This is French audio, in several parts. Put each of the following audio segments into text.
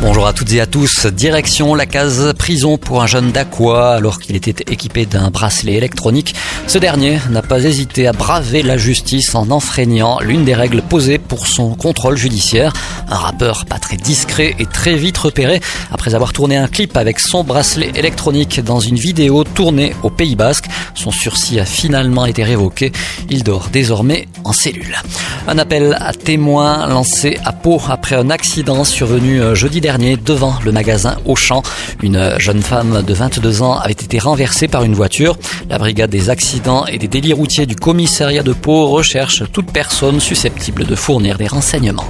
Bonjour à toutes et à tous. Direction la case prison pour un jeune d'Aqua alors qu'il était équipé d'un bracelet électronique. Ce dernier n'a pas hésité à braver la justice en enfreignant l'une des règles posées pour son contrôle judiciaire. Un rappeur pas très discret et très vite repéré après avoir tourné un clip avec son bracelet électronique dans une vidéo tournée au Pays Basque. Son sursis a finalement été révoqué. Il dort désormais en cellule. Un appel à témoins lancé à Pau après un accident survenu euh, jeudi dernier devant le magasin Auchan. Une jeune femme de 22 ans avait été renversée par une voiture. La brigade des accidents et des délits routiers du commissariat de Pau recherche toute personne susceptible de fournir des renseignements.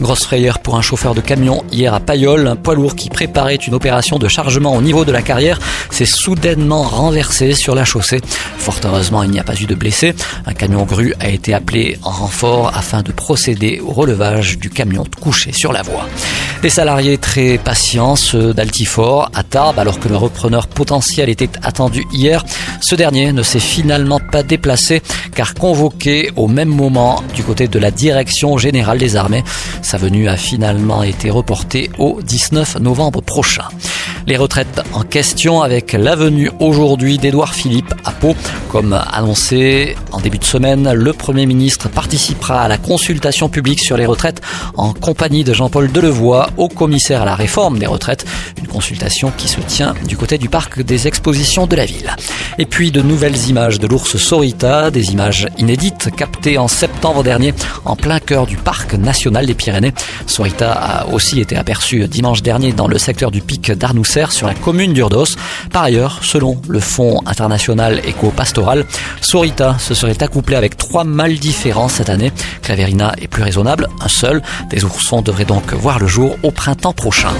Grosse frayeur pour un chauffeur de camion hier à Payol. Un poids lourd qui préparait une opération de chargement au niveau de la carrière s'est soudainement renversé sur la chaussée. Fort heureusement, il n'y a pas eu de blessés. Un camion grue a été appelé en renfort afin de procéder au relevage du camion couché sur la voie. Des salariés très patients, ceux d'Altifort, à Tarbes, alors que le repreneur potentiel était attendu hier. Ce dernier ne s'est finalement pas déplacé car convoqué au même moment du côté de la direction générale des armées. Sa venue a finalement été reportée au 19 novembre prochain. Les retraites en question avec la venue aujourd'hui d'Édouard Philippe à Pau. Comme annoncé en début de semaine, le Premier ministre participera à la consultation publique sur les retraites en compagnie de Jean-Paul Delevoye, au commissaire à la réforme des retraites. Une consultation qui se tient du côté du parc des expositions de la ville. Et puis de nouvelles images de l'ours Sorita, des images inédites captées en septembre dernier en plein cœur du parc national des Pyrénées. Sorita a aussi été aperçu dimanche dernier dans le secteur du pic d'Arnousset sur la commune d'Urdos. Par ailleurs, selon le Fonds international éco-pastoral, Sorita se serait accouplé avec trois mâles différents cette année. Claverina est plus raisonnable, un seul. Des oursons devraient donc voir le jour au printemps prochain.